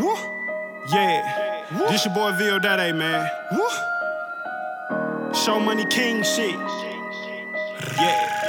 Woo. Yeah. Woo. This your boy Vil Daddy, man. Woo. Show Money King shit. Yeah.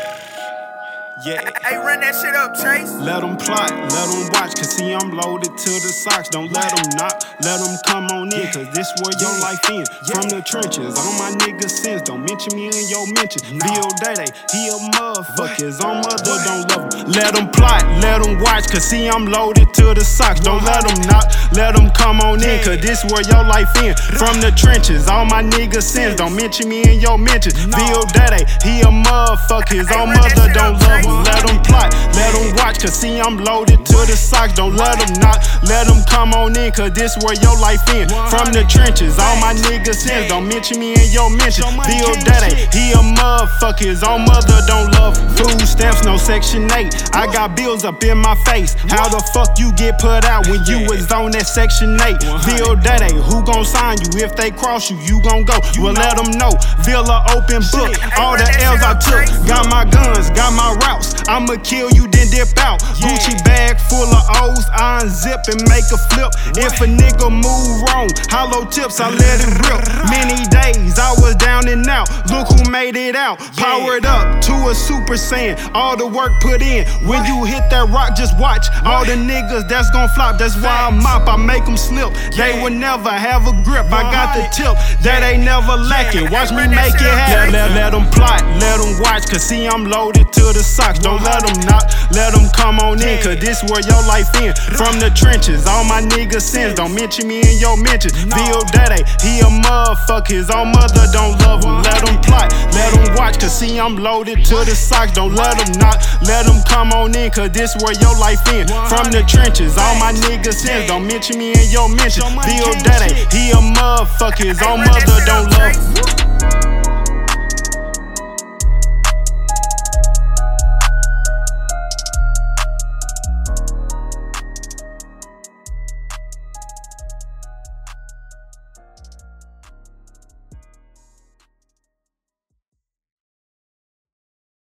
Yeah. Hey, run that shit up, Chase. Let them plot, let them watch, cause see I'm loaded to the socks. Don't let them knock, let them come on in, cause this where your life ends. From the trenches, all my niggas sins. Don't mention me in your mention. Bill Day he a motherfucker, his own mother don't love. Let them plot, let them watch, cause see I'm loaded to the socks. Don't let them knock, let them come on in, cause this where your life ends. From the trenches, all my niggas sins. Don't mention me in your mention. Bill Day he a motherfucker, his own mother don't love him. Let them plot, let them watch, cause see I'm loaded to the socks. Don't let them knock, let them come on in, cause this where your life ends. From the trenches, all my niggas sins. Don't mention me in your mention. Bill Daddy, he a motherfucker, his own mother don't love him. Food stamps, no section 8. I got bills up in my face. How the fuck you get put out when you was on that section 8? Bill Daddy, who gon' sign you? If they cross you, you gon' go. Well, let them know. Villa open book. All the L's I took. Got my guns, got my routes. I'ma kill you, then dip out. Gucci bag full of O's. I unzip and make a flip. If a nigga move wrong, hollow tips, I let it rip. Many days I was down and out. Look who made it out. Powered up to a super saiyan. All the work put in. When you hit that rock, just watch. All the niggas that's gon' flop. That's why I mop. I make them slip. They will never have a grip. I got the tip that ain't never lacking. Watch me make it happen. Let, let, let them plot, let them watch. Cause see, I'm loaded to the socks. Don't let them knock, let them come on in. Cause this where your life ends. From the trenches, all my niggas sins. Don't mention me in your mentions. Bill Daddy, he a motherfucker. His own mother don't love him. Let them plot, let them watch. Cause see, I'm loaded to the socks. Don't let them knock, let them come on in. Cause this where your life ends. From the trenches, all my niggas sins. Don't mention me in your mentions. Bill Daddy, he a motherfucker. His own mother don't love.